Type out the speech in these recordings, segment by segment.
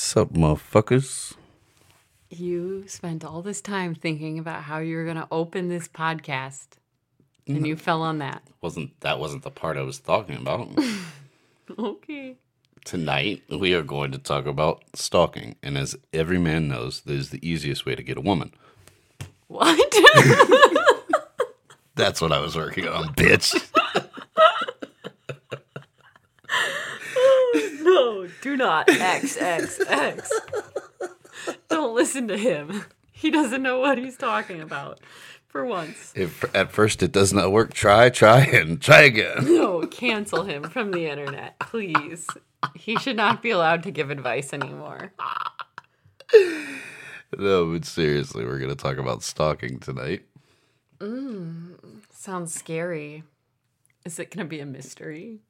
What's up, motherfuckers? You spent all this time thinking about how you were going to open this podcast, and you fell on that. Wasn't that wasn't the part I was talking about? Okay. Tonight we are going to talk about stalking, and as every man knows, that is the easiest way to get a woman. What? That's what I was working on, bitch. no, do not. X, X, X. Don't listen to him. He doesn't know what he's talking about. For once. if at first it does not work, try, try, and try again. No, cancel him from the internet, please. He should not be allowed to give advice anymore. No, but seriously, we're gonna talk about stalking tonight. Mm, sounds scary. Is it going to be a mystery?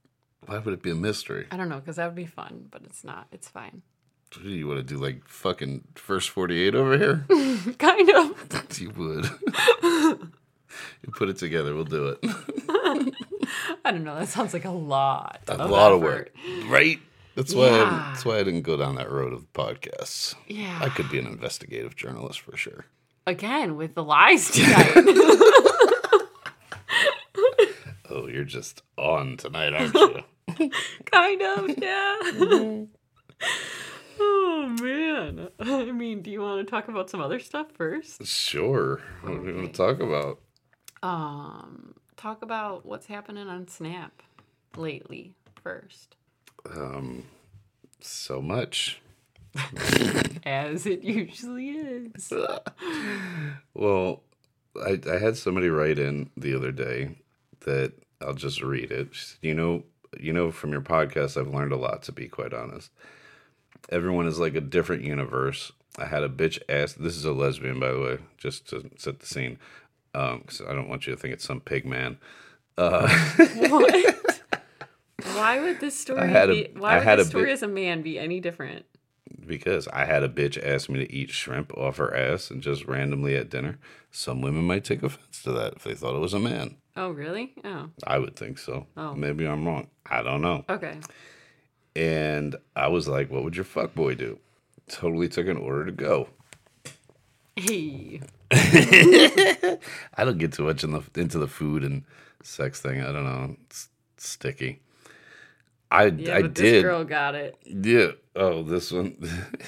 Why would it be a mystery? I don't know, because that would be fun, but it's not. It's fine. What do you want to do, like fucking first forty-eight over here? Kind of. you would. you put it together. We'll do it. I don't know. That sounds like a lot. a lot of work, right? That's why. I, that's why I didn't go down that road of podcasts. Yeah. I could be an investigative journalist for sure. Again, with the lies tonight. Oh, you're just on tonight, aren't you? kind of, yeah. oh, man. I mean, do you want to talk about some other stuff first? sure. What do you want to talk about? Um, talk about what's happening on Snap lately first. Um, so much. As it usually is. Well, I, I had somebody write in the other day that I'll just read it. Said, you know, you know, from your podcast, I've learned a lot. To be quite honest, everyone is like a different universe. I had a bitch ask. This is a lesbian, by the way, just to set the scene. Um, 'cause I don't want you to think it's some pig man. What? Why would this story a- be? Why I would this story bit- as a man be any different? because I had a bitch ask me to eat shrimp off her ass and just randomly at dinner. Some women might take offense to that if they thought it was a man. Oh, really? Oh, I would think so. Oh. Maybe I'm wrong. I don't know. okay. And I was like, what would your fuck boy do? Totally took an order to go. Hey, I don't get too much in the, into the food and sex thing. I don't know. It's sticky. I yeah, I did. this girl got it. Yeah. Oh, this one.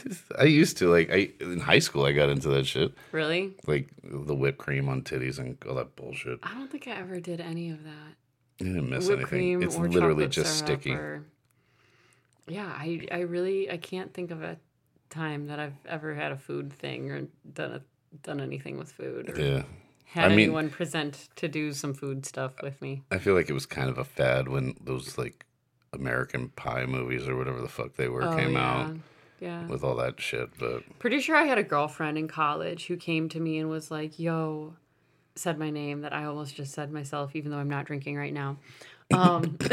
I used to like. I in high school I got into that shit, Really? like the whipped cream on titties and all that bullshit. I don't think I ever did any of that. You didn't miss Whipped anything. It's literally just sticky. Or... Yeah, I I really I can't think of a time that I've ever had a food thing or done a done anything with food or Yeah. had I mean- anyone present to do some food stuff with me. I feel like it was kind of a fad when those like American Pie movies or whatever the fuck they were Oh, came yeah. out Yeah. with all that shit. But Pretty sure I had a girlfriend in college who came to me and was like, "Yo," said my name that I almost just said myself, even though I'm not drinking right now. Um,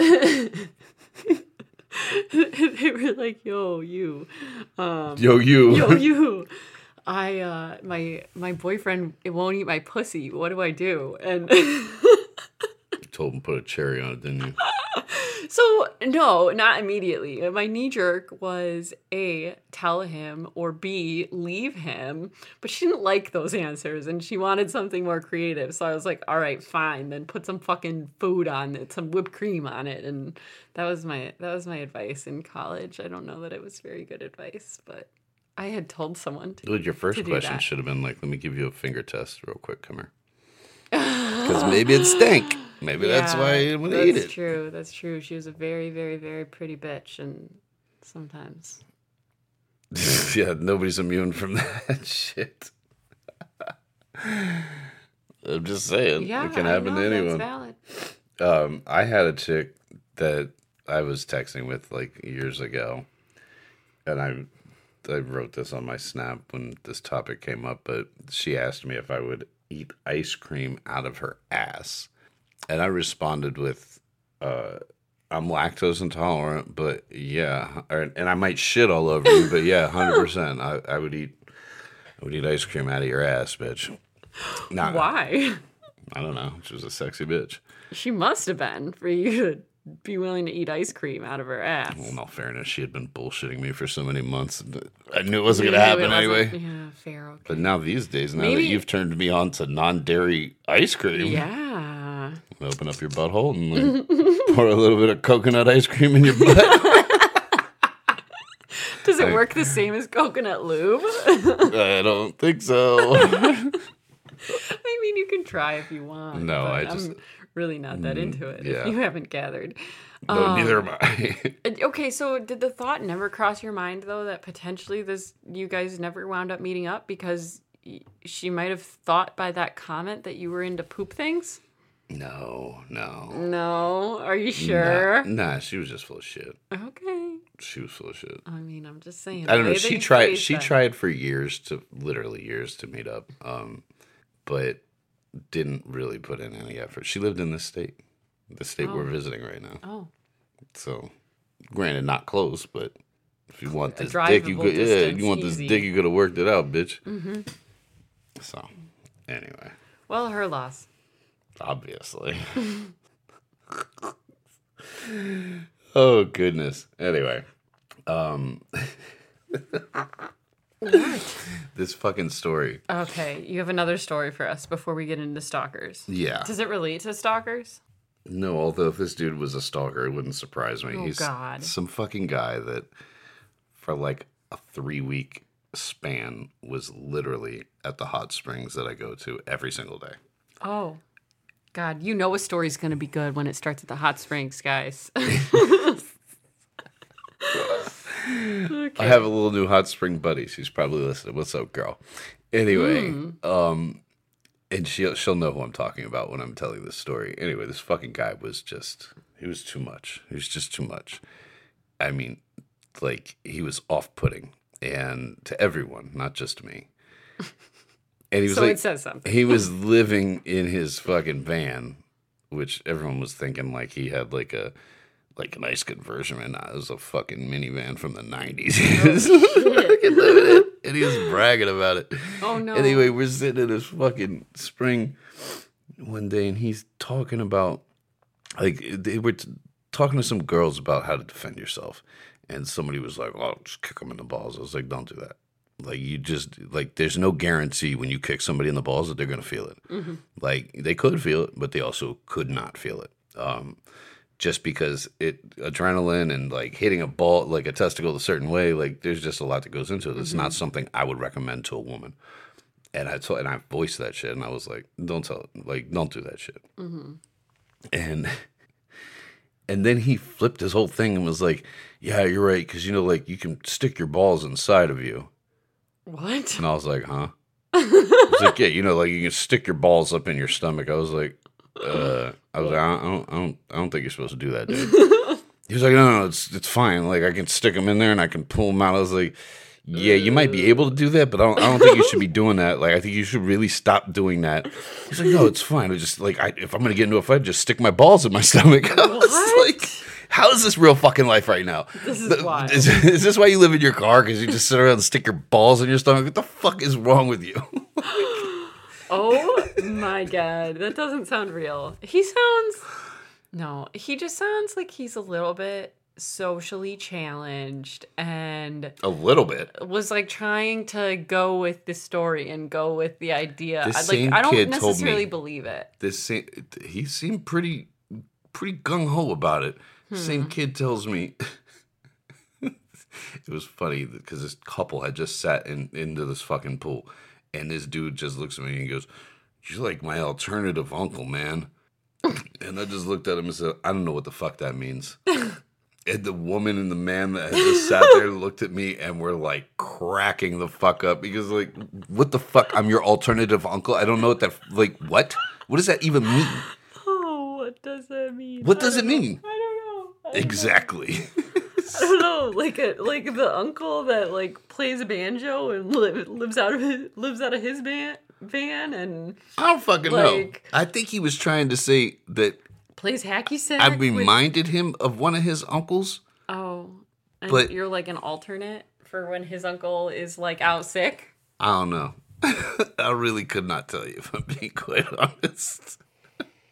they were like, "Yo, you, um, yo, you. yo, you." I uh, my my boyfriend it won't eat my pussy. What do I do? And told him put a cherry on it, didn't you? So no, not immediately. My knee jerk was A, tell him, or B, leave him. But she didn't like those answers and she wanted something more creative. So I was like, all right, fine, then put some fucking food on it, some whipped cream on it. And that was my that was my advice in college. I don't know that it was very good advice, but I had told someone to Dude, your first question that. should have been like, "Let me give you a finger test, real quick. Come here." Because maybe it stank. Maybe that's why I didn't want to eat it. That's true. That's true. She was a very, very, very pretty bitch and sometimes yeah, nobody's immune from that shit. I'm just saying, Yeah, it can happen know, to anyone. Um, I had a chick that I was texting with like years ago, and I I wrote this on my snap when this topic came up. But she asked me if I would eat ice cream out of her ass, and I responded with, uh, "I'm lactose intolerant, but yeah, or, and I might shit all over you, but yeah, hundred percent, I I would eat." I would eat ice cream out of your ass, bitch. Nah, Why? I don't know. She was a sexy bitch. She must have been for you to be willing to eat ice cream out of her ass. Well, in all fairness, she had been bullshitting me for so many months. I knew it wasn't going to happen anyway. Yeah, fair. Okay. But now these days, now Maybe- that you've turned me on to non-dairy ice cream, yeah. Open up your butthole and like, pour a little bit of coconut ice cream in your butt. Does it I- work the same as coconut lube? I don't think so. I mean, you can try if you want. No, I just- I'm really not that mm, into it. yeah. If you haven't gathered. no, neither um, am I. Okay, so did the thought never cross your mind though that potentially this you guys never wound up meeting up because y- she might have thought by that comment that you were into poop things? No, no. No, are you sure? Nah, nah, she was just full of shit. Okay. She was full of shit. I mean, I'm just saying. I don't know. She tried. She that. tried for years to, literally years, to meet up, um, but didn't really put in any effort. She lived in this state, the state we're Oh. visiting right now. Oh, So, granted, not close, but if you want this dick, you could. Yeah, you want this dick, you could have worked it out, bitch. Mm-hmm. So, anyway, well, her loss. Obviously. oh goodness. Anyway, um, this fucking story. Okay, you have another story for us before we get into stalkers. Yeah. Does it relate to stalkers? No, although if this dude was a stalker, it wouldn't surprise me. Oh, He's God. some fucking guy that for like a three week span was literally at the hot springs that I go to every single day. Oh, God, you know a story's going to be good when it starts at the hot springs, guys. I have a little new hot spring buddy. She's probably listening. What's up, girl? Anyway, um, and she'll she'll know who I'm talking about when I'm telling this story. Anyway, this fucking guy was just he was too much. He was just too much. I mean, like he was off putting and to everyone, not just me. And he was so like it says something. he was living in his fucking van, which everyone was thinking like he had like a like a nice conversion, and nah, it was a fucking minivan from the nineties. Oh, fucking and he was bragging about it. Oh, no. Anyway, we're sitting in this fucking spring one day, and he's talking about like they were t- talking to some girls about how to defend yourself, and somebody was like, "Oh, just kick them in the balls." I was like, "Don't do that." Like you just like there's no guarantee when you kick somebody in the balls that they're gonna feel it. Mm-hmm. Like they could feel it, but they also could not feel it. Um, just because it adrenaline and like hitting a ball like a testicle a certain way, like there's just a lot that goes into it. It's not mm-hmm. something I would recommend to a woman. And I told and I voiced that shit, and I was like, "Don't tell, like, don't do that shit." Mm-hmm. And and then he flipped his whole thing and was like, "Yeah, you're right, because you know, like, you can stick your balls inside of you." What? And I was like, huh? He's like, yeah, you know, like you can stick your balls up in your stomach. I was like, uh, I was like, I don't, I don't, I don't think you're supposed to do that, dude. he was like, no, no, it's, it's fine. Like I can stick them in there and I can pull them out. I was like, yeah, you might be able to do that, but I don't, I don't think you should be doing that. Like I think you should really stop doing that. He's like, no, it's fine. I just like, I, if I'm gonna get into a fight, just stick my balls in my stomach. I was What? like. How is this real fucking life right now? This is wild. Is, is this why you live in your car? Because you just sit around and stick your balls in your stomach? What the fuck is wrong with you? Oh my god, that doesn't sound real. He sounds no, he just sounds like he's a little bit socially challenged and A little bit. was like trying to go with the story and go with the idea. This I, like same I don't kid told necessarily me- believe it. This sa- he seemed pretty pretty gung ho about it. Same hmm. kid tells me. it was funny because this couple had just sat in into this fucking pool, and this dude just looks at me and goes, "You're like my alternative uncle, man." and I just looked at him and said, "I don't know what the fuck that means." And the woman and the man that had just sat there looked at me and were like cracking the fuck up because like, what the fuck? I'm your alternative uncle. I don't know what that like. What? What does that even mean? Oh, what does that mean? What does it mean? Know. I don't know. Exactly. I don't know, like a like the uncle that like plays a banjo and li- lives out of his lives out of his van van and I don't fucking know. I think he was trying to say that plays hacky sack. I with- reminded him of one of his uncles. oh, and but- you're like an alternate for when his uncle is like out sick. I don't know. I really could not tell you if I'm being quite honest.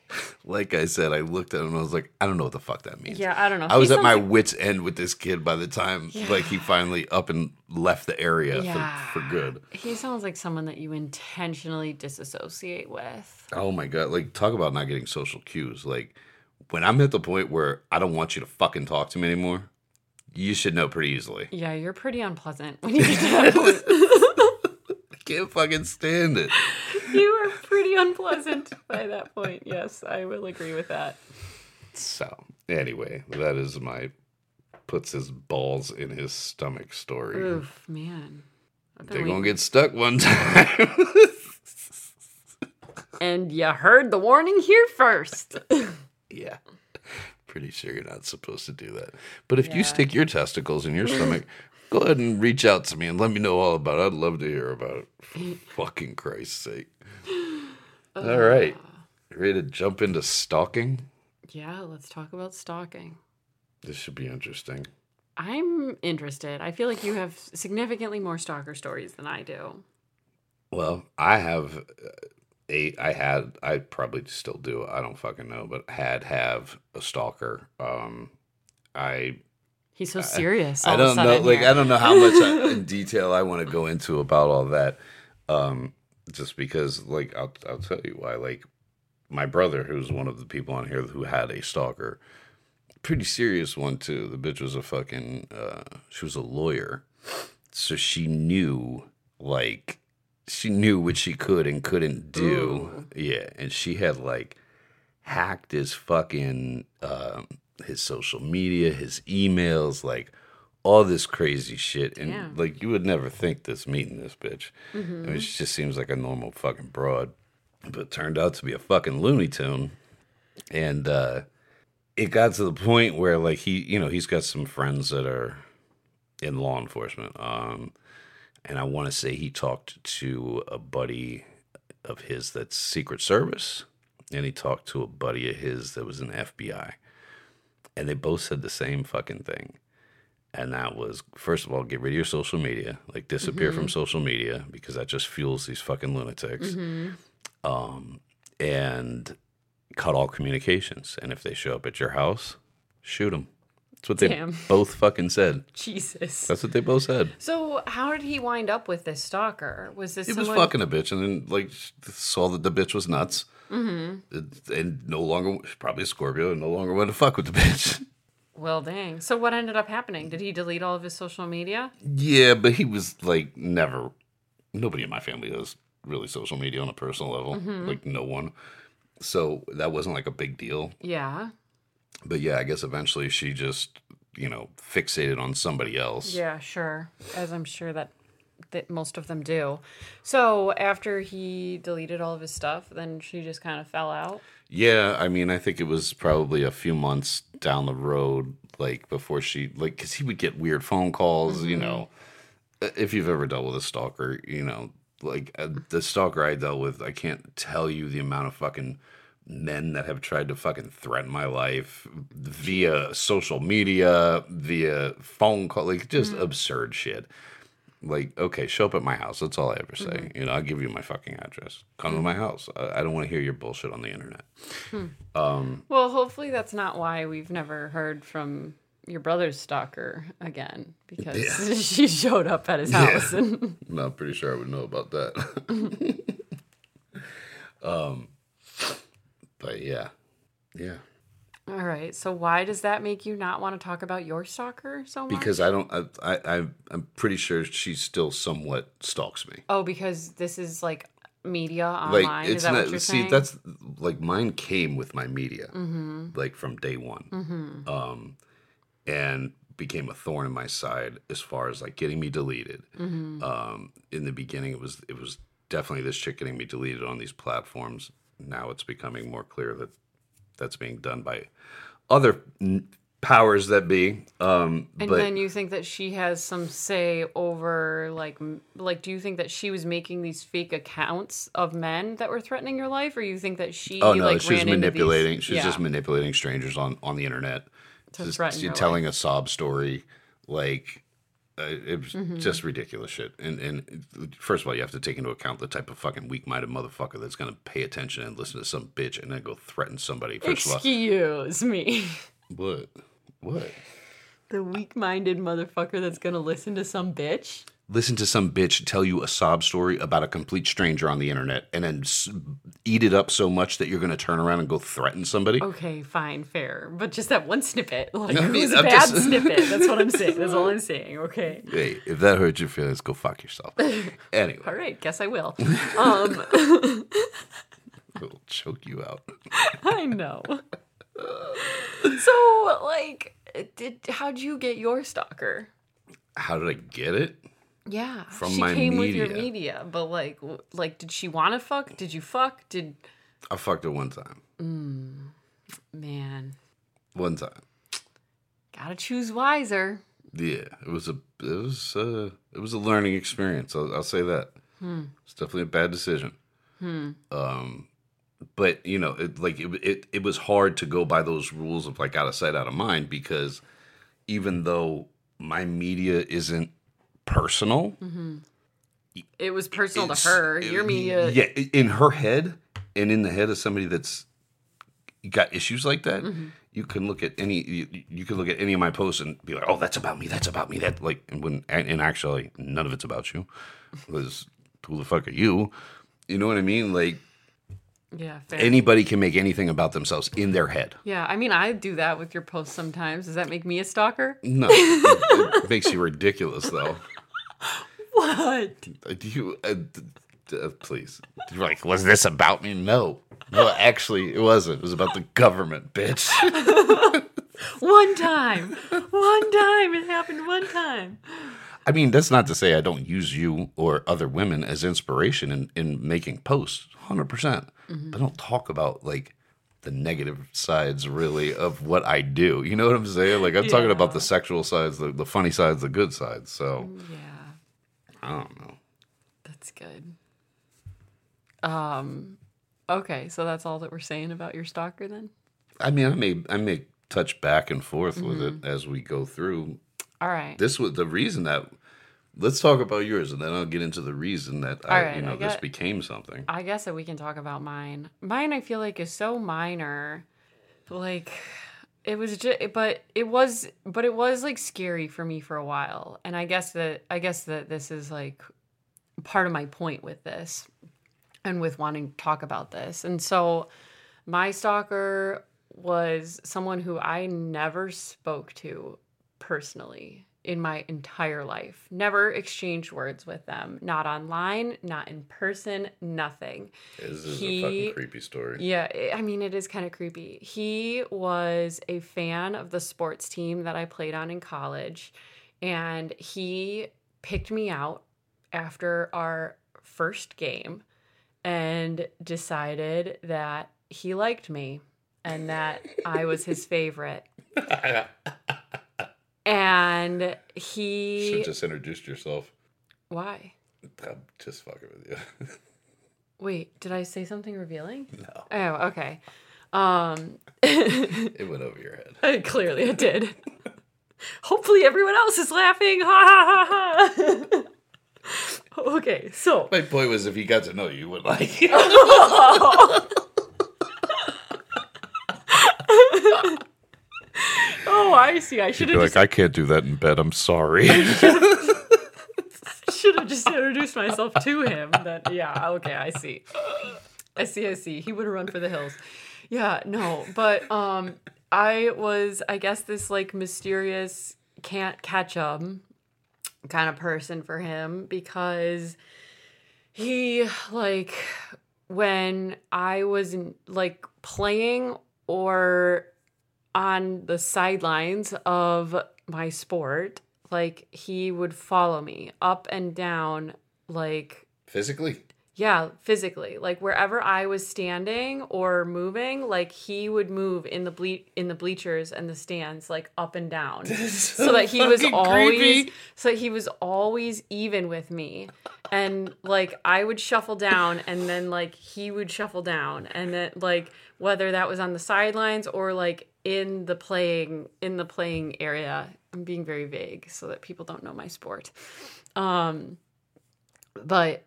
like I said, I looked at him and I was like, I don't know what the fuck that means. Yeah, I don't know. I He was at my like- wits end with this kid by the time like he finally up and left the area Yeah. for, for good. He sounds like someone that you intentionally disassociate with. Oh my god! Like talk about not getting social cues. Like when I'm at the point where I don't want you to fucking talk to me anymore, you should know pretty easily. Yeah, you're pretty unpleasant when you get to that point. I can't fucking stand it. you are pretty unpleasant by that point. Yes, I will agree with that. So anyway, that is my puts his balls in his stomach story. Oof, man. They're waiting- gonna get stuck one time. And you heard the warning here first. yeah. Pretty sure you're not supposed to do that. But if Yeah. you stick your testicles in your stomach, go ahead and reach out to me and let me know all about it. I'd love to hear about it. For fucking Christ's sake. All right. Ready to jump into stalking? yeah, let's talk about stalking. This should be interesting. I'm interested. I feel like you have significantly more stalker stories than I do. Well, I have uh, a I had I probably still do. I don't fucking know, but had have a stalker. Um I He's so serious. I of don't know sudden like here. I don't know how much I, in detail I want to go into about all that. Um just because like I'll I'll tell you why like my brother who's one of the people on here who had a stalker pretty serious one too. The bitch was a fucking uh she was a lawyer. So she knew like she knew what she could and couldn't do. Yeah, and she had like hacked his fucking um his social media, his emails, like all this crazy shit. And like you would never think this meeting this bitch. I mean, she just seems like a normal fucking broad. But turned out to be a fucking Looney Tune. And uh it got to the point where like he you know, he's got some friends that are in law enforcement. Um and I want to say he talked to a buddy of his that's Secret Service, and he talked to a buddy of his that was in FBI, and they both said the same fucking thing, and that was first of all, get rid of your social media, like disappear from social media because that just fuels these fucking lunatics, um, and cut all communications, and if they show up at your house, shoot them. That's what they Damn. both fucking said. Jesus. That's what they both said. So how did he wind up with this stalker? Was this He was fucking a bitch, and then like saw that the bitch was nuts, mm-hmm. and no longer probably a Scorpio, and no longer wanted to fuck with the bitch. Well, dang. So what ended up happening? Did he delete all of his social media? yeah, but he was like never. Nobody in my family does really social media on a personal level, like no one. So that wasn't like a big deal. Yeah. But yeah, I guess eventually she just you know fixated on somebody else. Yeah, sure. As I'm sure that that most of them do. So after he deleted all of his stuff, then she just kind of fell out. Yeah, I mean, I think it was probably a few months down the road, like before she, like, because he would get weird phone calls, you know. If you've ever dealt with a stalker, you know, like uh, the stalker I dealt with, I can't tell you the amount of fucking men that have tried to fucking threaten my life via social media, via phone call, like just mm-hmm. absurd shit. Like, okay, show up at my house. That's all I ever say. Mm-hmm. You know, I'll give you my fucking address. Come to mm-hmm. my house. I, I don't want to hear your bullshit on the internet. Hmm. Um, well, hopefully that's not why we've never heard from your brother's stalker again because she showed up at his house and No, I'm pretty sure I would know about that. um, but yeah, yeah, All right. So why does that make you not want to talk about your stalker so much? because I don't. I, I, I I'm pretty sure she still somewhat stalks me. oh, because this is like media online. Like is it's that not. what you're see, saying? that's like mine came with my media, Mm-hmm. like from day one, um, and became a thorn in my side as far as like getting me deleted. Mm-hmm. Um, in the beginning, it was it was definitely this chick getting me deleted on these platforms. Now it's becoming more clear that that's being done by other powers that be. Um, And but then you think that she has some say over like like do you think that she was making these fake accounts of men that were threatening your life or you think that she oh no, like she was ran into these- manipulating. She was just manipulating strangers on on the internet. To just telling a sob story like it was Mm-hmm. just ridiculous shit. And and first of all, you have to take into account the type of fucking weak minded motherfucker that's gonna pay attention and listen to some bitch and then go threaten somebody. First of all, Excuse me. what? What? The weak minded motherfucker that's gonna listen to some bitch? Listen to some bitch tell you a sob story about a complete stranger on the internet and then s- eat it up so much that you're gonna turn around and go threaten somebody. Okay, fine, fair. But just that one snippet. Like, I it was a bad just- snippet. That's what I'm saying. That's all I'm saying, okay? Hey, if that hurts your feelings, go fuck yourself. Anyway, All right, guess I will. Um, it'll choke you out. I know. So, like, did how'd you get your stalker? How did I get it? Yeah, From she my came with your media. media, but like, like, did she want to fuck? Did you fuck? Did I fucked her one time. Mm, man One time. gotta choose wiser? Yeah, it was a it was a, it was a learning experience. I'll, I'll say that. Hmm. It's definitely a bad decision. Hmm. Um, but you know, it, like it, it it was hard to go by those rules of like out of sight, out of mind because even though my media isn't personal, It was personal it's- to her. it- Your media, yeah, in her head and in the head of somebody that's got issues like that, Mm-hmm. you can look at any you, you can look at any of my posts and be like, "Oh, that's about me. That's about me." That like, and when and, and actually, none of it's about you. Because who the fuck are you? You know what I mean? Like yeah, fair. anybody can make anything about themselves in their head. yeah, I mean, I do that with your posts sometimes. Does that make me a stalker? No, it, it makes you ridiculous though. What? Do you uh, uh, please? You're like, was this about me? No, no, actually, it wasn't. It was about the government, bitch. One time, one time, it happened one time. I mean, that's not to say I don't use you or other women as inspiration in, in making posts, 100%. percent But I don't talk about like the negative sides really of what I do. You know what I'm saying? Like, I'm talking about the sexual sides, the, the funny sides, the good sides. So, Yeah, I don't know. that's good. Um, okay, so that's all that we're saying about your stalker then. I mean, I may, I may touch back and forth with it as we go through. All right. This was the reason that. Let's talk about yours, and then I'll get into the reason that I, right, you know, I this got- became something. I guess that we can talk about mine. Mine, I feel like, is so minor. Like, it was just, but it was, but it was like scary for me for a while. And I guess that, I guess that this is like part of my point with this and with wanting to talk about this. And so, my stalker was someone who I never spoke to personally in my entire life. Never exchanged words with them. Not online, not in person, nothing. This is He- a fucking creepy story. Yeah, i I mean, it is kind of creepy. He was a fan of the sports team that I played on in college, and he picked me out after our first game and decided that he liked me and that I was his favorite. And he. Should just introduced yourself. Why? I'm just fucking with you. Wait, did I say something revealing? no, Oh, okay. Um, it went over your head. clearly it did. Hopefully everyone else is laughing. Ha ha ha ha. okay, so My point was, if he got to know you, you would like. oh, I see. I should have like, I can't do that in bed. I'm sorry. should have just introduced myself to him. That yeah, okay, I see. I see. I see. He would have run for the hills. Yeah, no, but um, I was, I guess, this like mysterious can't catch 'em kind of person for him because he like when I was like playing or on the sidelines of my sport, like he would follow me up and down like Physically, yeah, physically. Like wherever I was standing or moving, like he would move in the ble- in the bleachers and the stands like up and down. so that he was always creepy. so that he was always even with me. And like I would shuffle down and then like he would shuffle down and then like whether that was on the sidelines or like in the playing in the playing area. I'm being very vague so that people don't know my sport. Um but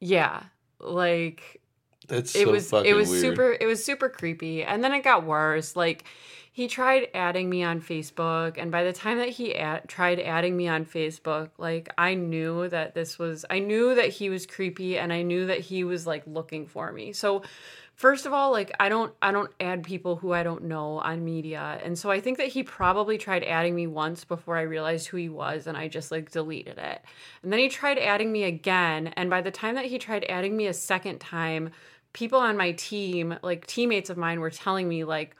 yeah, like That's it so was it was weird. super it was super creepy and then it got worse like he tried adding me on facebook and by the time that he ad- tried adding me on facebook like i knew that this was i knew that he was creepy and i knew that he was like looking for me so first of all like i don't i don't add people who i don't know on media and so i think that he probably tried adding me once before i realized who he was and i just like deleted it and then he tried adding me again and by the time that he tried adding me a second time people on my team like teammates of mine were telling me like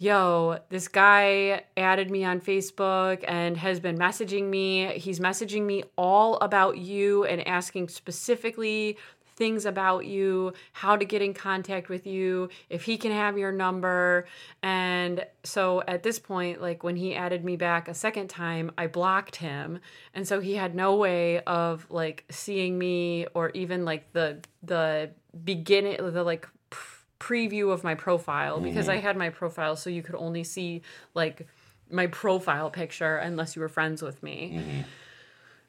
yo, this guy added me on Facebook and has been messaging me. He's messaging me all about you and asking specifically things about you, how to get in contact with you, if he can have your number. And so at this point, like when he added me back a second time, I blocked him. And so he had no way of like seeing me or even like the the beginning the like preview of my profile because I had my profile so you could only see like my profile picture unless you were friends with me.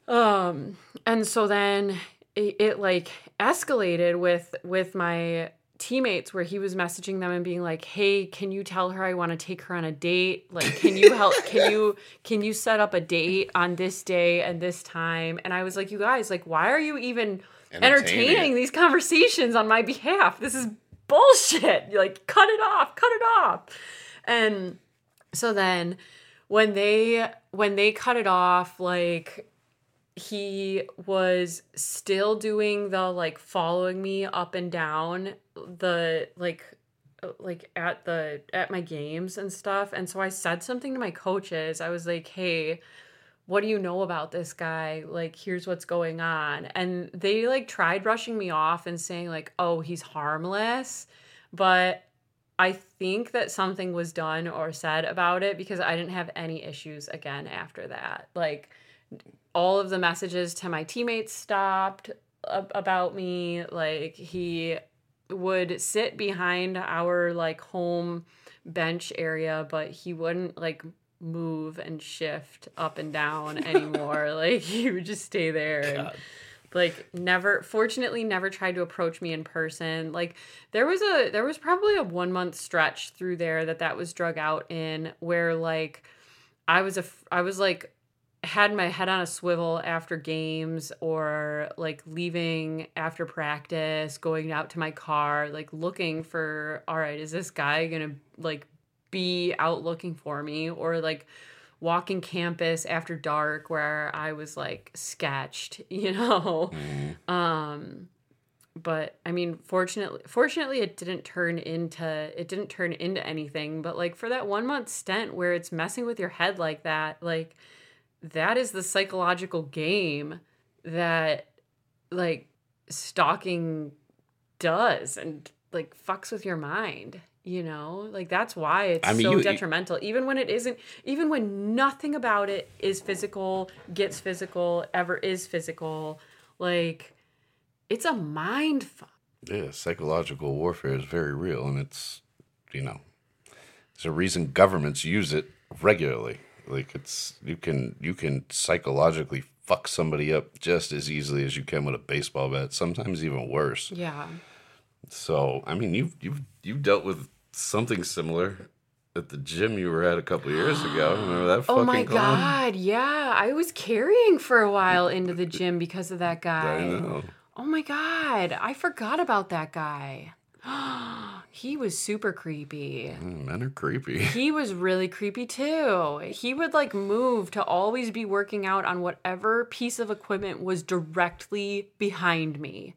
Um and so then it, it like escalated with with my teammates where he was messaging them and being like, "Hey, can you tell her I want to take her on a date? Like, can you help can you can you set up a date on this day and this time?" And I was like, "You guys, like why are you even Entertaining entertaining these conversations on my behalf? This is bullshit. Like, cut it off, cut it off." And so then when they when they cut it off, like he was still doing the like following me up and down the like uh, like at the at my games and stuff. And so i said something to my coaches. I was like hey what do you know about this guy? Like here's what's going on. And they like tried brushing me off and saying like oh he's harmless. But i think that something was done or said about it because i didn't have any issues again after that. Like all of the messages to my teammates stopped ab- about me. Like he would sit behind our like home bench area but he wouldn't like move and shift up and down anymore. Like he would just stay there and God. like never fortunately never tried to approach me in person. Like there was a there was probably a one month stretch through there that that was drug out in where like i was a i was like had my head on a swivel after games or like leaving after practice going out to my car like looking for all right is this guy gonna like be out looking for me? Or like walking campus after dark where i was like sketched you know? Um but i mean fortunately fortunately it didn't turn into it didn't turn into anything. But like for that one month stint where it's messing with your head like that like that is the psychological game that like stalking does and like fucks with your mind you know like that's why it's I mean, so you- you- detrimental even when it isn't even when nothing about it is physical gets physical ever is physical like it's a mind fuck Yeah, psychological warfare is very real, and it's you know, there's a reason governments use it regularly. Like it's you can you can psychologically fuck somebody up just as easily as you can with a baseball bat. Sometimes even worse. yeah So I mean, you've you you dealt with something similar at the gym you were at a couple years ago. Remember that? oh my clown? god yeah i was carrying for a while into the gym because of that guy I know. Oh my god, I forgot about that guy. he was super creepy. Mm, Men are creepy. He was really creepy too. He would like move to always be working out on whatever piece of equipment was directly behind me.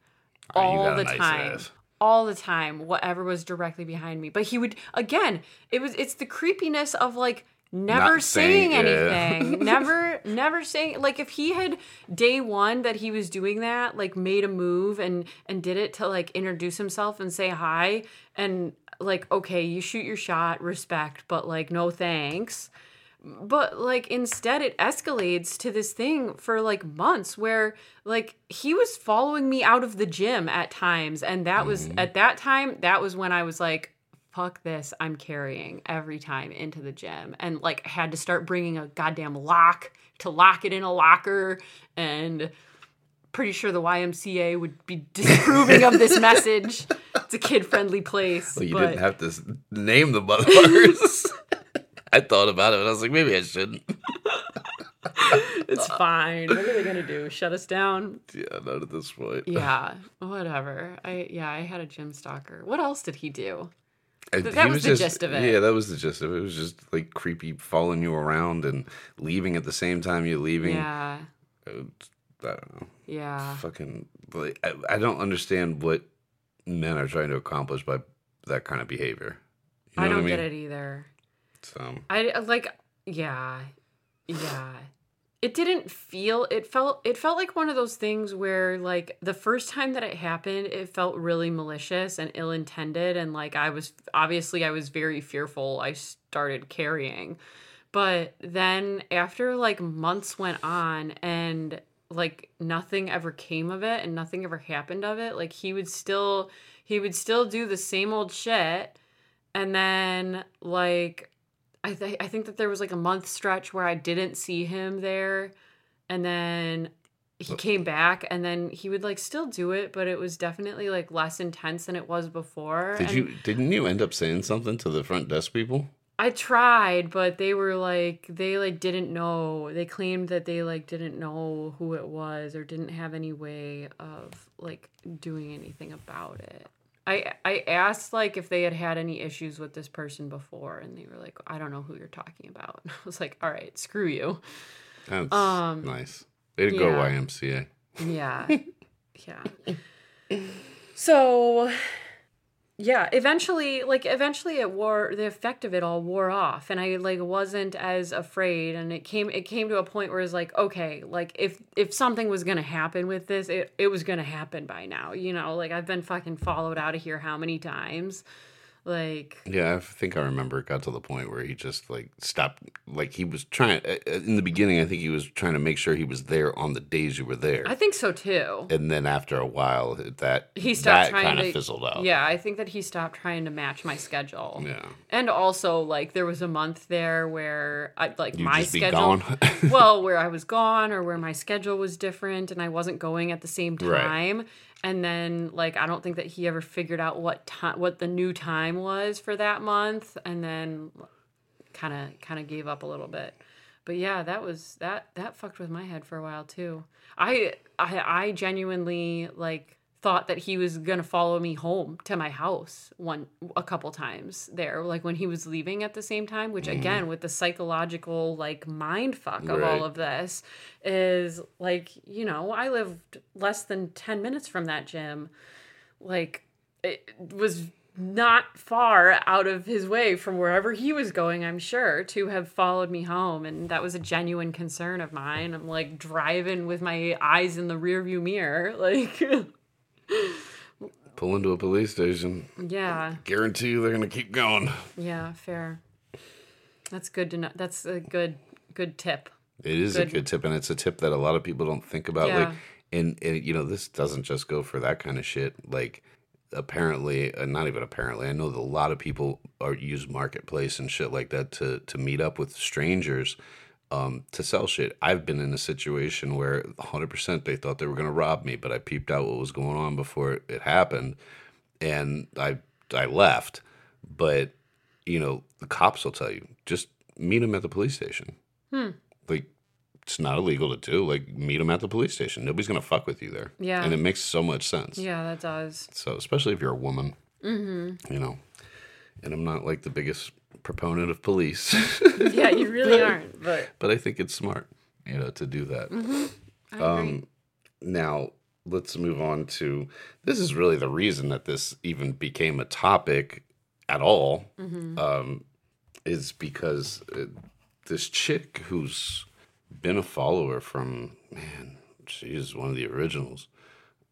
Ah, All the nice time. ass. All the time, whatever was directly behind me. But he would again, it was it's the creepiness of like never saying- saying, yeah. anything. never never saying like if he had day one that he was doing that, like made a move and and did it to like introduce himself and say hi and like okay, you shoot your shot, respect, but like no thanks. But like instead it escalates to this thing for like months where like he was following me out of the gym at times and that was Mm-hmm. at that time that was when I was like fuck this, I'm carrying every time into the gym. And like, I had to start bringing a goddamn lock to lock it in a locker. And pretty sure the YMCA would be disapproving of this message. It's a kid friendly place. Well, you but didn't have to name the motherfuckers. I thought about it, and I was like, maybe I shouldn't. it's fine. What are they going to do? Shut us down? Yeah, not at this point. Yeah, whatever. I yeah, I had a gym stalker. What else did he do? That he was the gist of it. Yeah, that was the gist of it. It was just like creepy following you around and leaving at the same time you're leaving. Yeah, Uh, I don't know. yeah. Fucking, like, I, I don't understand what men are trying to accomplish by that kind of behavior. You know I don't what I mean? get it either. So, I like yeah. Yeah. It didn't feel it felt it felt like one of those things where like the first time that it happened it felt really malicious and ill-intended and like I was obviously I was very fearful I started carrying. But then after like months went on and like nothing ever came of it and nothing ever happened of it, like he would still he would still do the same old shit and then like I th- I think that there was like a month stretch where I didn't see him there, and then he uh. came back, and then he would like still do it, but it was definitely like less intense than it was before. did and you didn't you end up saying something to the front desk people? I tried, but they were like they like didn't know. They claimed that they like didn't know who it was or didn't have any way of like doing anything about it. I I asked like if they had had any issues with this person before, and they were like, I don't know who you're talking about. And I was like, all right, screw you. That's Um, nice. Way to go, yeah. YMCA. Yeah. yeah. So yeah, eventually like eventually it wore the effect of it all wore off and I like wasn't as afraid and it came it came to a point where it's like okay, like if if something was to happen with this, it it was to happen by now, you know? Like I've been fucking followed out of here how many times? Like Yeah, I think I remember it got to the point where he just like stopped. Like he was trying in the beginning. I think he was trying to make sure he was there on the days you were there, I think so too. and then after a while, that He stopped that trying kind to of fizzled out. Yeah, I think that he stopped trying to match my schedule. yeah. And also, like, there was a month there where I like You my schedule. well, where I was gone or where my schedule was different and I wasn't going at the same Right. And then, like, I don't think that he ever figured out what time, what the new time was for that month, and then kind of, kind of gave up a little bit. But yeah, that was that that fucked with my head for a while too. I I, I genuinely like thought that he was gonna follow me home to my house one a couple times there, like when he was leaving at the same time. Which mm-hmm. again, with the psychological like mind fuck of Right. all of this, is like you know I lived less than ten minutes from that gym, like it was not far out of his way from wherever he was going, I'm sure, to have followed me home. And that was a genuine concern of mine. I'm like driving with my eyes in the rearview mirror. Like, Pull into a police station. yeah, Guarantee you they're gonna keep going. yeah, fair. That's good to know. That's a good, good tip. It is Good. a good tip, and it's a tip that a lot of people don't think about. Yeah. Like, and, and you know, this doesn't just go for that kind of shit. Like, apparently, uh, not even apparently, I know that a lot of people are use marketplace and shit like that to to meet up with strangers um, to sell shit. I've been in a situation where 100% they thought they were gonna rob me, but I peeped out what was going on before it, happened, and I I left. But you know, the cops will tell you just meet them at the police station. Like, it's not illegal to do. Like, meet them at the police station. Nobody's gonna fuck with you there. Yeah. and it makes so much sense. Yeah, that does. So, especially if you're a woman, mm-hmm. you know. And I'm not like the biggest proponent of police, Yeah, you really aren't. But but I think it's smart, you know, to do that. Agree. Um, now let's move on to this is really the reason that this even became a topic at all um, is because uh, this chick who's been a follower from man she's one of the originals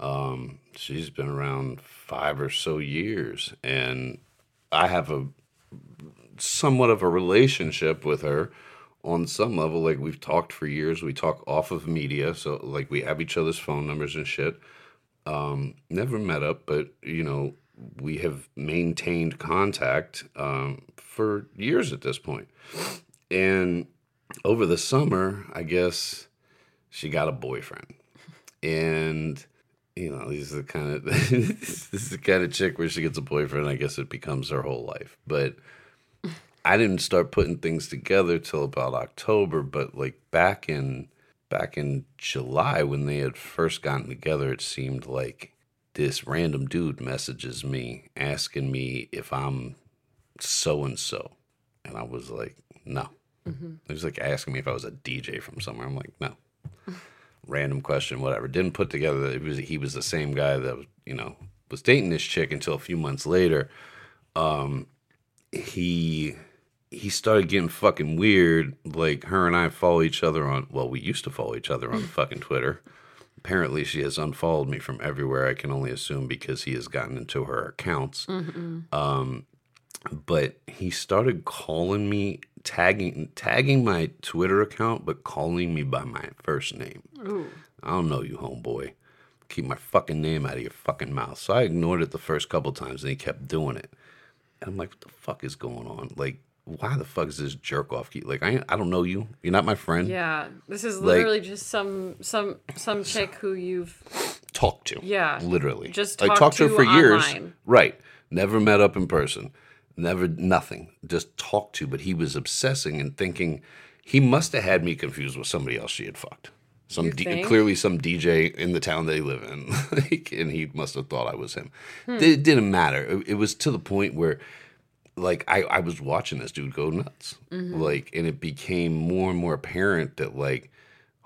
um, she's been around five or so years and i have a somewhat of a relationship with her on some level like we've talked for years we talk off of media so like we have each other's phone numbers and shit um never met up but you know we have maintained contact um, for years at this point. And over the summer, I guess she got a boyfriend. And you know, this is the kind of this is the kind of chick where she gets a boyfriend. I guess it becomes her whole life. But I didn't start putting things together till about October. But like back in back in July when they had first gotten together, it seemed like this random dude messages me asking me if I'm so and so, and I was like, no. Mm-hmm. He was like asking me if I was a DJ from somewhere. I'm like, no random question, whatever. Didn't put together that it was he was the same guy that was, you know, was dating this chick until a few months later. Um, he he started getting fucking weird. Like her and I follow each other on. Well, we used to follow each other on fucking Twitter. Apparently, she has unfollowed me from everywhere. I can only assume because he has gotten into her accounts. Mm-hmm. Um, but he started calling me tagging tagging my Twitter account, but calling me by my first name. Ooh. I don't know you, homeboy. Keep my fucking name out of your fucking mouth. So I ignored it the first couple times, and he kept doing it. And I'm like, what the fuck is going on? Like, why the fuck is this jerk off keep like I I don't know you. You're not my friend. Yeah. This is literally like, just some some some chick who you've talked to. Yeah. Literally. Just talked, I talked to, her for online. years. Right. Never met up in person never nothing just talked to but he was obsessing and thinking he must have had me confused with somebody else she had fucked some D- clearly some dj in the town they live in and he must have thought i was him hmm. it didn't matter it, it, was to the point where like I, I was watching this dude go nuts. Mm-hmm. like and it became more and more apparent that like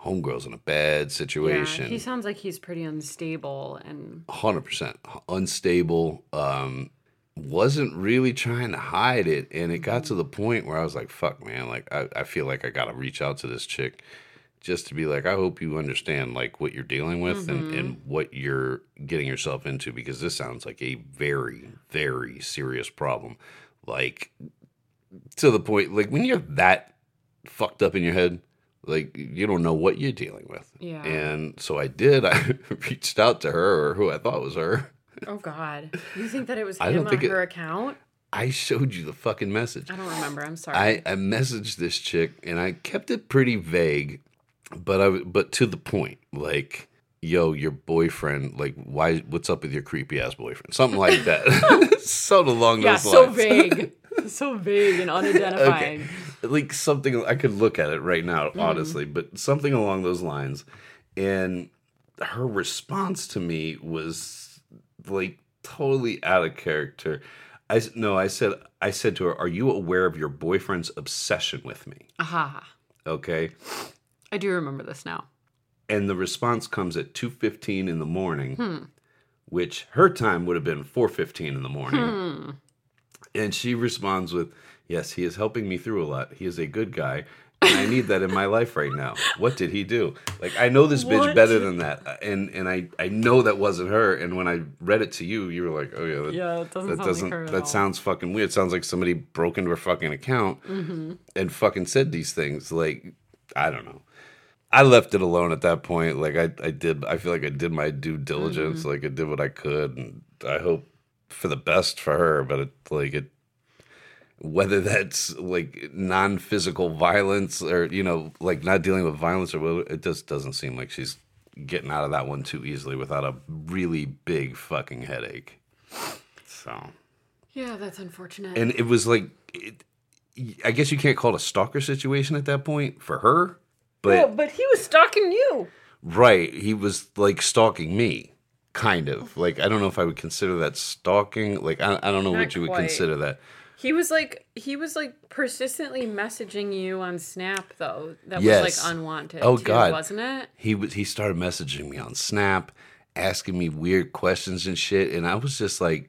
homegirl's in a bad situation. Yeah, he sounds like he's pretty unstable and 100% unstable. Um wasn't really trying to hide it. And it got to the point where i was like fuck man. Like i, I feel like i gotta reach out to this chick just to be like i hope you understand like what you're dealing with mm-hmm. and, and what you're getting yourself into because this sounds like a very very serious problem like to the point like when you're that fucked up in your head like you don't know what you're dealing with yeah and so i did i reached out to her or who i thought was her Oh God! You think that it was him I don't think on her it, account? I showed you the fucking message. I don't remember. I'm sorry. I, I messaged this chick and I kept it pretty vague, but I but to the point. Like, yo, your boyfriend. Like, why? What's up with your creepy ass boyfriend? Something like that. Something along yeah, those lines. so vague, so vague and unidentifying. okay. Like something I could look at it right now, mm. honestly, but something along those lines. And her response to me was like totally out of character. I no, I said I said to her, "Are you aware of your boyfriend's obsession with me?" Aha. Okay. I do remember this now. And the response comes at two fifteen in the morning, hmm. which her time would have been four fifteen in the morning. Hmm. And she responds with, "Yes, he is helping me through a lot. He is a good guy and I need that in my life right now. What did he do? Like I know this bitch what? better than that, and and I I know that wasn't her. And when I read it to you, you were like, oh yeah, that, yeah, it doesn't that doesn't like that sounds fucking weird. It sounds like somebody broke into her fucking account mm-hmm. and fucking said these things. Like I don't know. I left it alone at that point. Like I I did. I feel like I did my due diligence. Mm-hmm. Like I did what I could, and I hope for the best for her. But it like it whether that's like non-physical violence or you know like not dealing with violence or whatever, it just doesn't seem like she's getting out of that one too easily without a really big fucking headache so yeah that's unfortunate and it was like it, i guess you can't call it a stalker situation at that point for her but but he was stalking you right he was like stalking me kind of like i don't know if i would consider that stalking like i, I don't know Not what you would consider that he was like he was like persistently messaging you on Snap though. That yes. was like unwanted. Oh too, God, wasn't it? He was. He started messaging me on Snap, asking me weird questions and shit, and I was just like,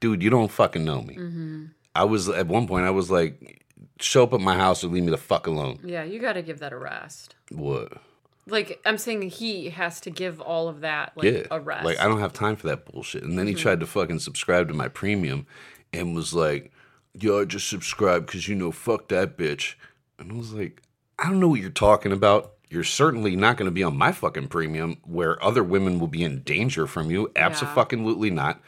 "Dude, you don't fucking know me." Mm-hmm. I was at one point. I was like, "Show up at my house or leave me the fuck alone." Yeah, you got to give that a rest. What? Like I'm saying, he has to give all of that like yeah. a rest. Like I don't have time for that bullshit. And then he mm-hmm. tried to fucking subscribe to my premium, and was like yo, I just subscribe because, you know, fuck that bitch. And I was like, I don't know what you're talking about. You're certainly not going to be on my fucking premium where other women will be in danger from you. Absolutely not.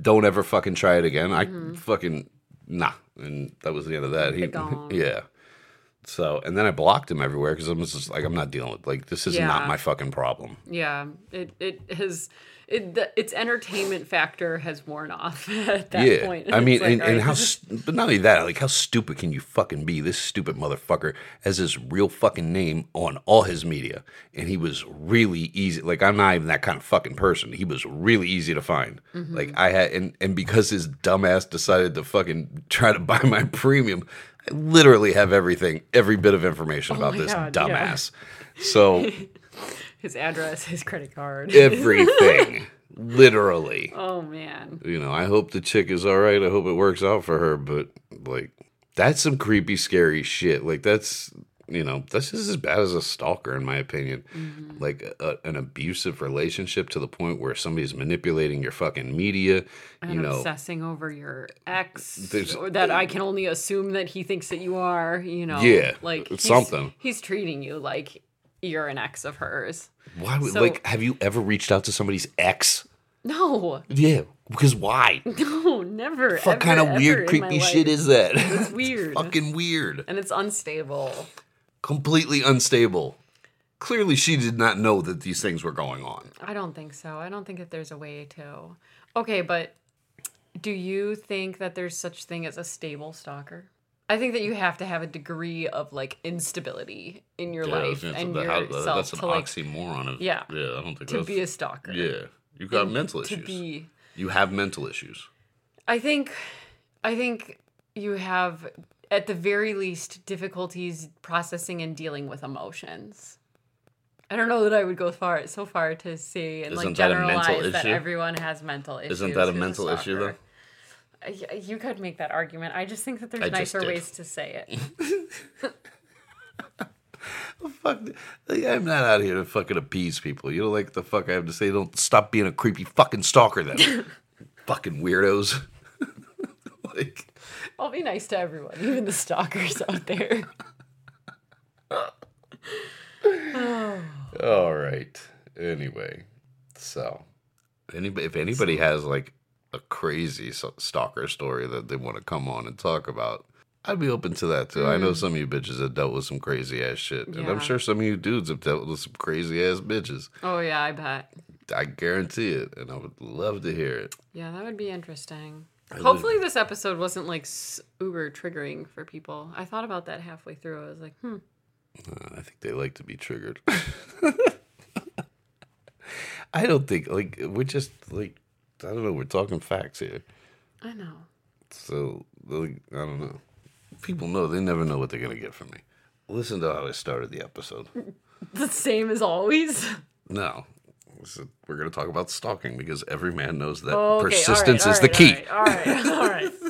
Don't ever fucking try it again. I fucking nah, and that was the end of that. He, yeah. So and then I blocked him everywhere because I'm just like I'm not dealing with like this is not my fucking problem. Yeah, it it has it the, its entertainment factor has worn off at that yeah, point. I mean, like, and, and right, how, this is- st- but not only that, like how stupid can you fucking be? This stupid motherfucker has his real fucking name on all his media, and he was really easy. Like I'm not even that kind of fucking person. He was really easy to find. Mm-hmm. Like I had, and and because his dumbass decided to fucking try to buy my premium, I literally have everything, every bit of information about Oh my this God, yeah. dumbass. So his address, his credit card. everything, literally. oh man. you know, I hope the chick is all right. I hope it works out for her. But like, that's some creepy, scary shit. Like that's you know, that's just as bad as a stalker, in my opinion. Mm-hmm. Like a, an abusive relationship to the point where somebody's manipulating your fucking media. And you know, obsessing over your ex, that I can only assume that he thinks that you are. You know, Yeah, like something. He's treating you like you're an ex of hers. why would so- like? Have you ever reached out to somebody's ex? No, Yeah, because why? no, never. What kind of weird, ever creepy shit is that? It's weird, Fucking weird. and it's unstable. Completely unstable. Clearly, she did not know that these things were going on. I don't think so. I don't think that there's a way to. Okay, but do you think that there's such thing as a stable stalker? I think that you have to have a degree of like instability in your life and yourself that's an to like oxymoron. Of, Yeah. yeah. I don't think to be a stalker. Yeah, you've got mental To issues. be You have mental issues. I think I think you have at the very least difficulties processing and dealing with emotions. I don't know that I would go far so far to say and like Isn't that a mental generalize that issue? everyone has mental issues. Isn't that a mental issue, stalker. Y- You could make that argument. I just think that there's I nicer ways to say it. Fuck, I'm not out here to fucking appease people. You know, like the fuck I have to say. Don't stop being a creepy fucking stalker, then. fucking weirdos. like, I'll be nice to everyone, even the stalkers out there. all right. Anyway, so anybody, if anybody has like a crazy stalker story that they want to come on and talk about, I'd be open to that too. I know some of you bitches have dealt with some crazy ass shit, and I'm Mm. Sure some of you dudes have dealt with some crazy ass bitches. Oh yeah, I bet. I guarantee it, and I would love to hear it. Yeah, that would be interesting. would- Hopefully, this episode wasn't like uber triggering for people. I thought about that halfway through. I was like, hmm. Uh, I think they like to be triggered. I don't think like we're just like I don't know. We're talking facts here, I know. so I don't know. People know they never know what they're gonna get from me. Listen to how I started the episode. The same as always. No, is- we're gonna talk about stalking because every man knows that Oh, okay, all right, persistence all is the key. All right, all right. All right.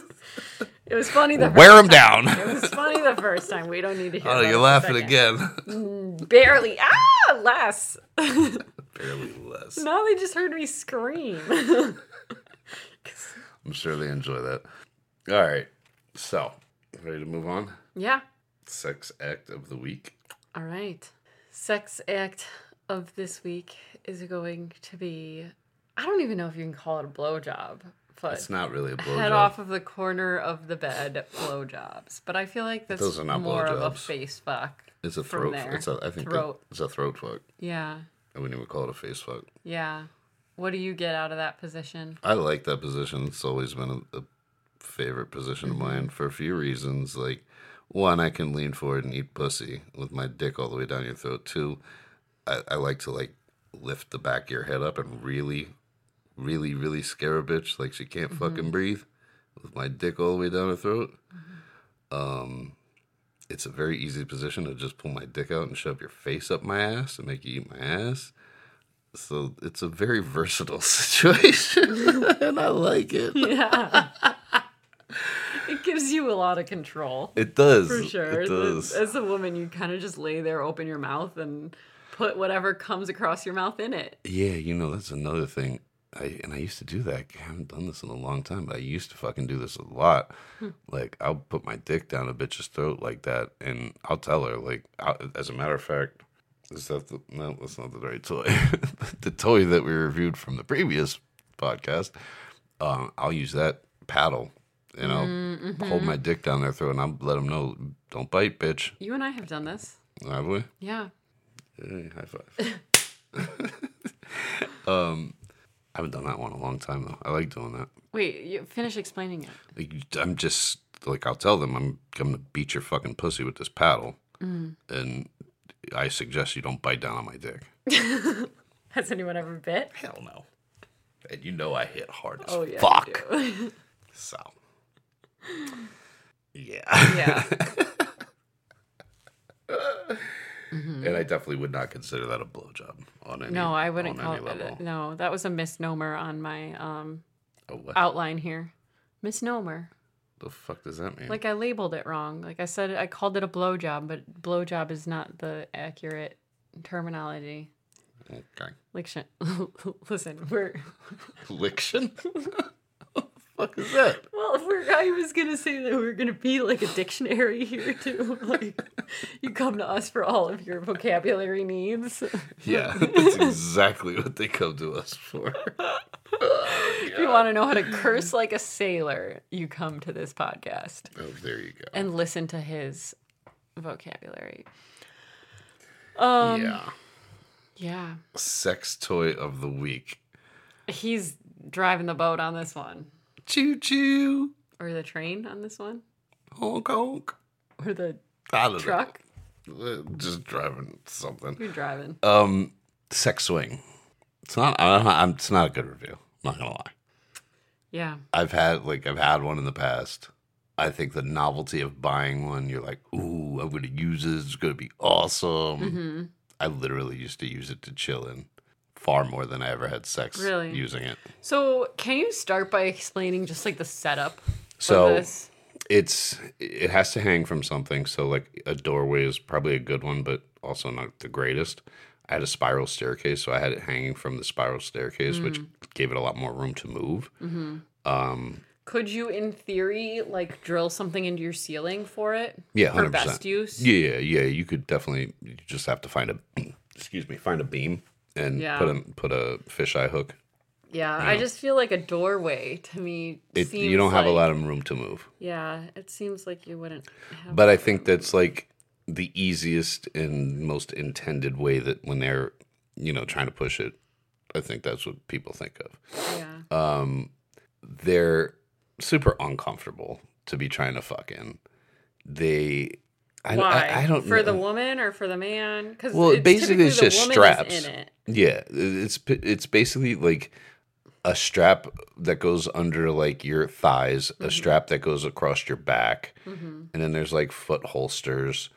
It was funny the Wear them down. It was funny the first time. We don't need to hear. Oh, you're laughing again. Barely. Ah, less. Barely less. now they just heard me scream. I'm sure they enjoy that. All right, so ready to move on? yeah. Sex act of the week. All right. Sex act of this week is going to be. I don't even know if you can call it a blowjob, but It's not really a blowjob. head off of the corner of the bed blowjobs. But I feel like that's Those are not more of a face fuck. It's a throat. It's a. I think Throat. It's a throat fuck. Yeah. I wouldn't even call it a face fuck. Yeah. What do you get out of that position? I like that position. It's always been a, a favorite position Mm-hmm. of mine for a few reasons. Like, one, I can lean forward and eat pussy with my dick all the way down your throat. Two, I, I like to like lift the back of your head up and really, really, really scare a bitch like she can't Mm-hmm. fucking breathe with my dick all the way down her throat. Mm-hmm. Um, it's a very easy position to just pull my dick out and shove your face up my ass and make you eat my ass. So it's a very versatile situation, and I like it. Yeah. it gives you a lot of control. It does. For sure. It As- does. As a woman, you kind of just lay there, open your mouth, and put whatever comes across your mouth in it. Yeah, you know that's another thing. I and I used to do that. I haven't done this in a long time, but I used to fucking do this a lot. Hmm. Like I'll put my dick down a bitch's throat like that, and I'll tell her like, i as a matter of fact, is that the no? That's not the right toy. the toy that we reviewed from the previous podcast uh, I'll use that paddle and I'll Mm-hmm. hold my dick down their throat and I'll let them know, don't bite, bitch. You and I have done this. Have we? Yeah. Hey, high five. um, I haven't done that one in a long time though. I like doing that. Wait, you finish explaining it. Like, I'm just like I'll tell them I'm gonna beat your fucking pussy with this paddle, Mm. and I suggest you don't bite down on my dick. Has anyone ever bit? Hell no. And you know I hit hard as Oh yeah. fuck. So. Yeah. yeah. And I definitely would not consider that a blowjob on any. No, I wouldn't on call any it. level. No, that was a misnomer on my um outline here. Misnomer. the fuck does that mean? Like I labeled it wrong. Like I said, I called it a blowjob, but blowjob is not the accurate terminology. okay. Liction. Listen, we're Liction? fuck is that? well. We're, I was gonna say that we're gonna be like a dictionary here too. Like you come to us for all of your vocabulary needs. Yeah, that's exactly what they come to us for. If you want to know how to curse like a sailor, you come to this podcast Oh, there you go. and listen to his vocabulary. Um, yeah. yeah. Sex toy of the week. He's driving the boat on this one, Choo choo. or the train on this one, Honk honk. or the I don't truck. know. Uh, Just driving something. You're driving. Um, sex swing. It's not. I don't, I'm, it's not a good review. I'm not gonna lie. Yeah. I've had like I've had one in the past. I think the novelty of buying one, you're like, ooh, I'm gonna use this. It's gonna be awesome. Mm-hmm. I literally used to use it to chill in, far more than I ever had sex Really? using it. So, can you start by explaining just like the setup So-? It's it has to hang from something. So like a doorway is probably a good one, but also not the greatest. I had a spiral staircase, so I had it hanging from the spiral staircase, which Mm. gave it a lot more room to move. Mm-hmm. Um, Could you, in theory, like drill something into your ceiling for it? Yeah, 100%. best use? Yeah, yeah, you could definitely. You just have to find a, excuse me, find a beam and Yeah. put a put a fisheye hook. Yeah, I just feel like a doorway to me. It you don't have a lot of room to move, Yeah, it seems like you wouldn't have. but I think that's like the easiest and most intended way that when they're you know trying to push it, I think that's what people think of. yeah. Um, they're super uncomfortable to be trying to fuck in. They, I, Why? I, I don't for know. the woman or for the man? Because Well, basically it's just straps. in it. Yeah, it's it's basically like a strap that goes under like your thighs, Mm-hmm. a strap that goes across your back, and then there's like foot holsters,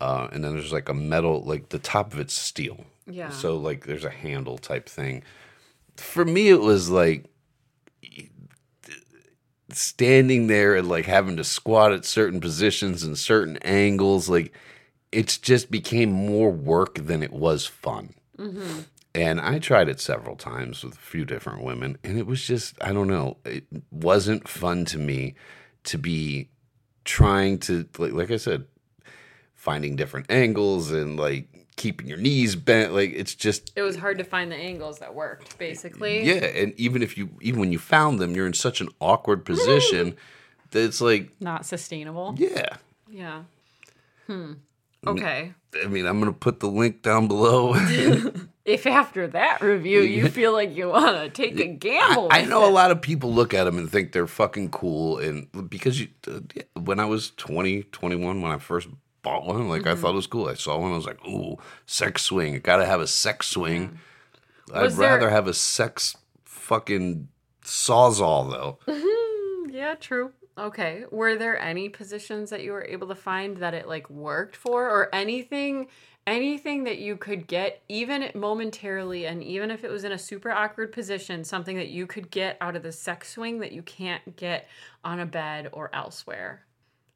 uh, and then there's like a metal like the top of it's steel. Yeah. So like there's a handle type thing. For me, it was like standing there and like having to squat at certain positions and certain angles. Like it's just became more work than it was fun. Mm-hmm. And I tried it several times with a few different women, and it was just, I don't know, it wasn't fun to me to be trying to, like, like I said, finding different angles and like keeping your knees bent. Like, it's just, It was hard to find the angles that worked, basically. yeah. And even if you, even when you found them, you're in such an awkward position that it's like, Not sustainable. yeah. Yeah. Hmm. Okay. I mean, I'm going to put the link down below. If after that review you feel like you want to take a gamble, I with know a lot of people look at them and think they're fucking cool. And because you, uh, when I was 20, 21, when I first bought one, like Mm-hmm. I thought it was cool. I saw one, I was like, ooh, sex swing. Got to have a sex swing. I'd there- rather have a sex fucking sawzall, though. Yeah, true. Okay. Were there any positions that you were able to find that it like worked for or anything anything that you could get even momentarily and even if it was in a super awkward position, something that you could get out of the sex swing that you can't get on a bed or elsewhere?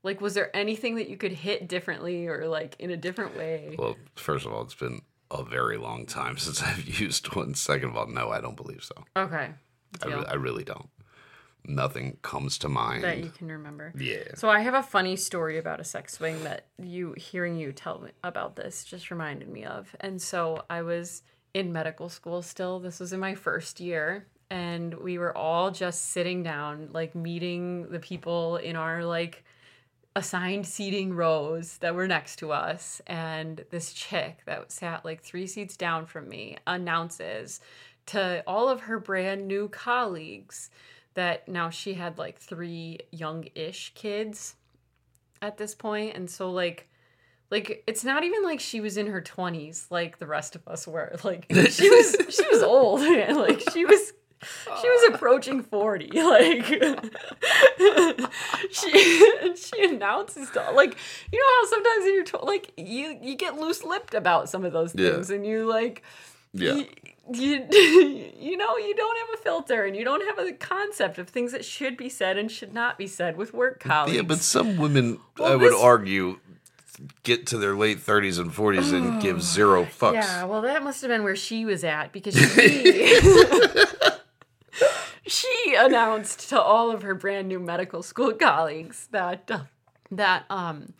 Like was there anything that you could hit differently or like in a different way? Well, first of all, it's been a very long time since I've used one. Second of all, no, I don't believe so. Okay. I, re- I really don't. Nothing comes to mind. that you can remember. yeah. So I have a funny story about a sex swing that you hearing you tell me about this just reminded me of. And so I was in medical school still. This was in my first year and we were all just sitting down, like meeting the people in our like assigned seating rows that were next to us. And this chick that sat like three seats down from me announces to all of her brand new colleagues that now she had like three young ish kids at this. And so, like, like it's not even like she was in her 20s like the rest of us were like she was she was old man like she was she was approaching 40 like she she announces stuff like you know how sometimes you're to- like you you get loose lipped about some of those Yeah. things and you like Yeah. you, you you know you don't have a filter and you don't have a concept of things that should be said and should not be said with work colleagues Yeah, but some women, Well, I would this- argue, get to their late 30s and 40s and give zero fucks. Yeah, well, that must have been where she was at because she she announced to all of her brand new medical school colleagues that uh, that um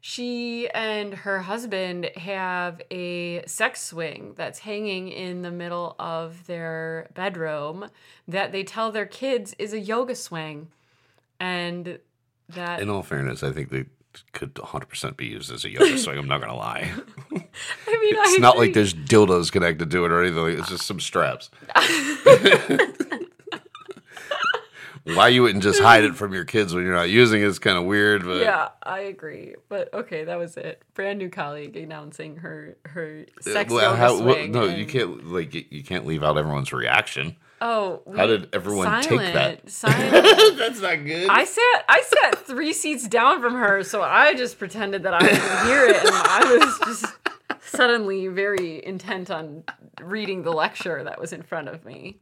she and her husband have a sex swing that's hanging in the middle of their bedroom that they tell their kids is a yoga swing and that In all fairness, I think they could 100% be used as a yoga swing. I'm not going to lie. I mean It's I not like there's dildos connected to it or anything. It's just some straps. Why you wouldn't just hide it from your kids when you're not using it is kind of weird, but Yeah, I agree. But okay, that was it. Brand new colleague announcing her her sex Uh, Well, how- swing. no, you can't like you- can't leave out everyone's reaction. Oh, How did everyone take that? Silent. Silent. That's not good. I sat I sat three seats down from her, so I just pretended that I didn't hear it, and I was just suddenly very intent on reading the lecture that was in front of me.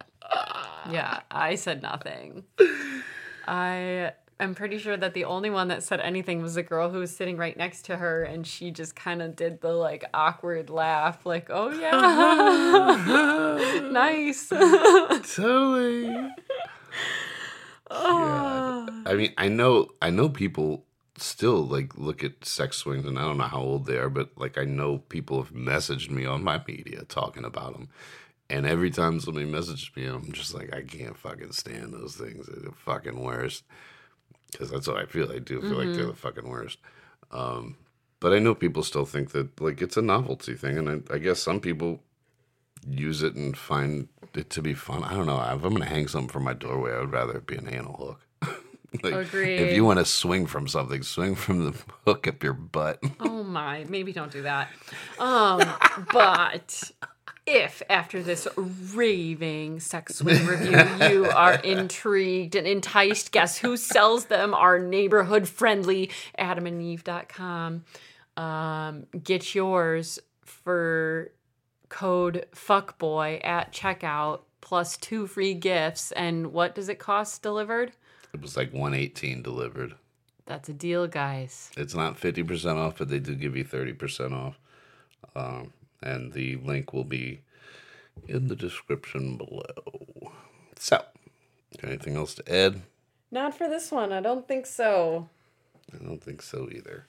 Yeah, I said nothing. I am pretty sure that the only one that said anything was the girl who was sitting right next to her, and she just kind of did the like awkward laugh, like, "Oh yeah, nice." totally. Oh. I mean, I know, I know people still like look at sex swings, and I don't know how old they are, but like I know people have messaged me on my media talking about them, and every time somebody messages me, I'm just like, I can't fucking stand those things. They're the fucking worst. Because that's what I feel. I do feel like they're the fucking worst. Um, but I know people still think that like it's a novelty thing, and I, I guess some people use it and find it to be fun. I don't know. If I'm gonna hang something from my doorway, I would rather it be an anal hook. like, If you want to swing from something, swing from the hook up your butt. Oh my, maybe don't do that. Um, but if after this raving sex swing review you are intrigued and enticed, guess who sells them? Our neighborhood friendly adamandeve.com. Um, get yours for code fuckboy at checkout plus two free gifts. And what does it cost delivered? It was like 118 delivered. That's a deal, guys. It's not 50% off, but they do give you 30% off. Um, and the link will be in the description below. So, anything else to add? Not for this one. I don't think so. I don't think so either.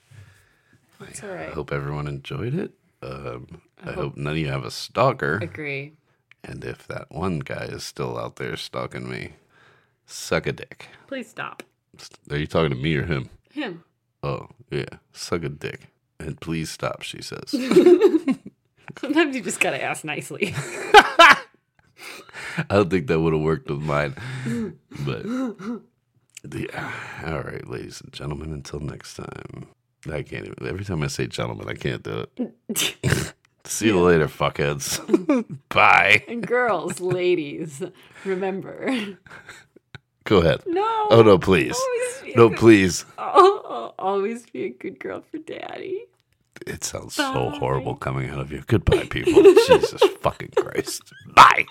It's all I right. hope everyone enjoyed it. Um, I hope none of you have a stalker. Agree. And if that one guy is still out there stalking me, suck a dick. Please stop. Are you talking to me or him? Him. Oh, yeah. Suck a dick. And please stop, she says. Sometimes you just gotta ask nicely. I don't think that would have worked with mine. But yeah. Uh, all right, ladies and gentlemen, until next time. I can't even every time I say gentlemen, I can't do it. See you later, fuckheads. Bye. and girls, ladies, remember. Go ahead. No. Oh no, please. Always be a No, good- please. Oh, always be a good girl for daddy. It sounds so horrible coming out of you. Goodbye, people. Jesus fucking Christ. Bye.